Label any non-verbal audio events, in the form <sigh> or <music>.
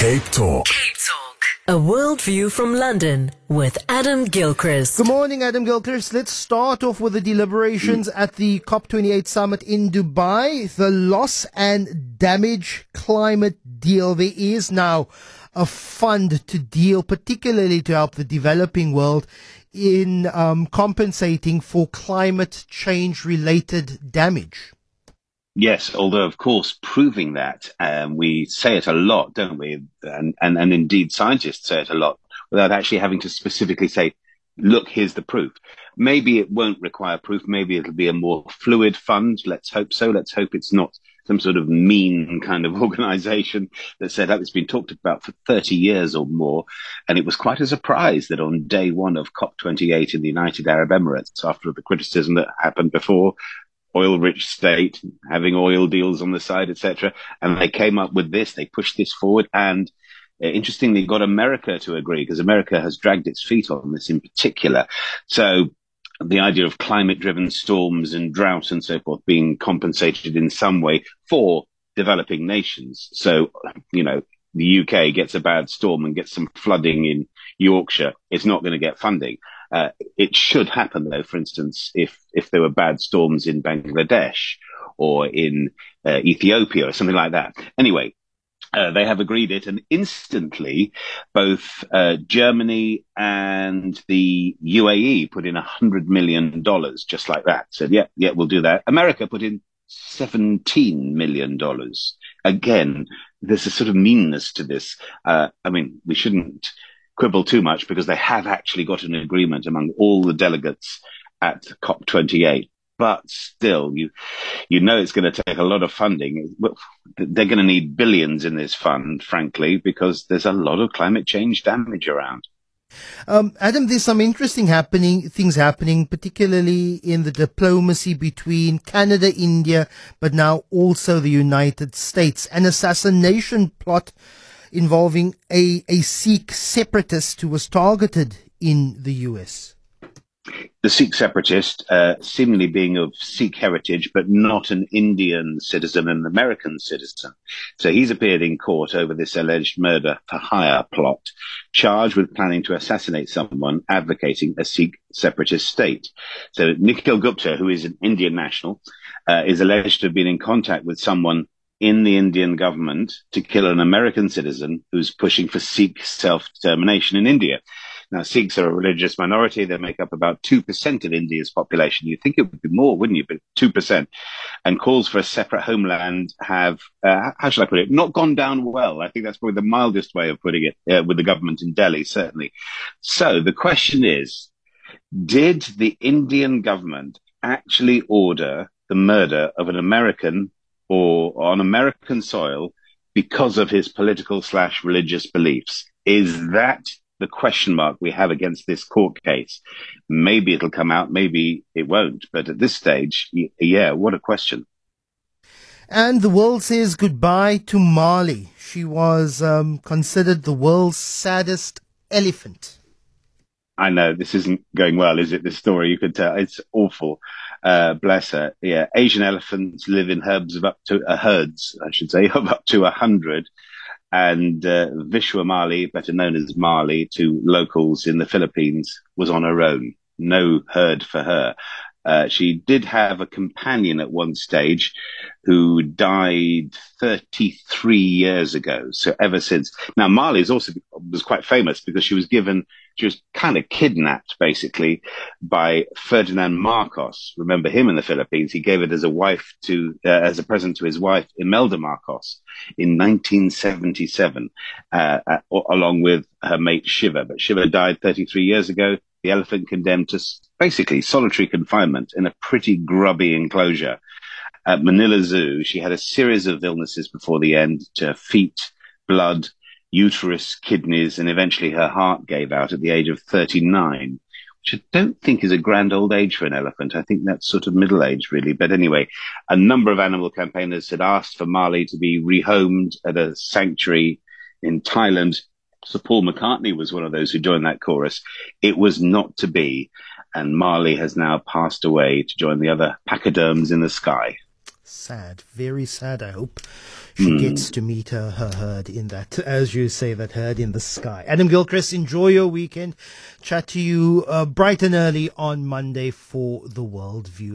Cape Talk. Cape Talk. A worldview from London with Adam Gilchrist. Good morning, Adam Gilchrist. Let's start off with the deliberations at the COP28 summit in Dubai. The loss and damage climate deal. There is now a fund to deal, particularly to help the developing world in um, compensating for climate change related damage. Yes, although of course proving that um, we say it a lot, don't we? And, and and indeed scientists say it a lot without actually having to specifically say, "Look, here's the proof." Maybe it won't require proof. Maybe it'll be a more fluid fund. Let's hope so. Let's hope it's not some sort of mean kind of <laughs> organization that set up. It's been talked about for 30 years or more. And it was quite a surprise that on day one of COP28 in the United Arab Emirates, after the criticism that happened before, oil rich state, having oil deals on the side, etc. And they came up with this, they pushed this forward and uh, interestingly got America to agree because America has dragged its feet on this in particular. So the idea of climate driven storms and drought and so forth being compensated in some way for developing nations. So, you know, the UK gets a bad storm and gets some flooding in Yorkshire. It's not going to get funding. Uh, it should happen though, for instance, if, if there were bad storms in Bangladesh or in uh, Ethiopia or something like that. Anyway, uh, they have agreed it, and instantly, both uh, Germany and the UAE put in hundred million dollars, just like that. Said, "Yeah, yeah, we'll do that." America put in seventeen million dollars. Again, there's a sort of meanness to this. Uh, I mean, we shouldn't quibble too much because they have actually got an agreement among all the delegates at COP28. But still, you you know it's going to take a lot of funding. They're going to need billions in this fund, frankly, because there's a lot of climate change damage around. Um, Adam, there's some interesting happening things happening, particularly in the diplomacy between Canada, India, but now also the United States. An assassination plot involving a, a Sikh separatist who was targeted in the US. The Sikh separatist, uh, seemingly being of Sikh heritage, but not an Indian citizen, an American citizen. So he's appeared in court over this alleged murder for hire plot, charged with planning to assassinate someone advocating a Sikh separatist state. So Nikhil Gupta, who is an Indian national, uh, is alleged to have been in contact with someone in the Indian government to kill an American citizen who's pushing for Sikh self-determination in India. Now, Sikhs are a religious minority. They make up about 2% of India's population. You'd think it would be more, wouldn't you? But 2%. And calls for a separate homeland have, uh, how shall I put it, not gone down well. I think that's probably the mildest way of putting it uh, with the government in Delhi, certainly. So the question is, did the Indian government actually order the murder of an American or on American soil because of his political slash religious beliefs. Is that the question mark we have against this court case? Maybe it'll come out, maybe it won't. But at this stage, yeah, what a question. And the world says goodbye to Mali. She was um, considered the world's saddest elephant. I know this isn't going well, is it? This story, you could tell it's awful. Uh, bless her. Yeah, Asian elephants live in herds of up to uh, herds, I should say, <laughs> of up to a hundred. And uh, Vishwa Mali, better known as Mali to locals in the Philippines, was on her own. No herd for her. Uh, she did have a companion at one stage who died 33 years ago. So ever since now, Mali is also was quite famous because she was given she was kind of kidnapped basically by Ferdinand Marcos. Remember him in the Philippines? He gave it as a wife to, uh, as a present to his wife, Imelda Marcos in 1977, uh, uh, along with her mate Shiva. But Shiva died 33 years ago. The elephant condemned to basically solitary confinement in a pretty grubby enclosure. At Manila Zoo, she had a series of illnesses before the end to her feet, blood, uterus, kidneys, and eventually her heart gave out at the age of 39, which I don't think is a grand old age for an elephant. I think that's sort of middle age, really. But anyway, a number of animal campaigners had asked for Mali to be rehomed at a sanctuary in Thailand. Sir Paul McCartney was one of those who joined that chorus. It was not to be. And Mali has now passed away to join the other pachyderms in the sky. Sad, very sad, I hope she gets to meet her, her herd in that, as you say, that herd in the sky. Adam Gilchrist, enjoy your weekend. Chat to you uh, bright and early on Monday for the World View.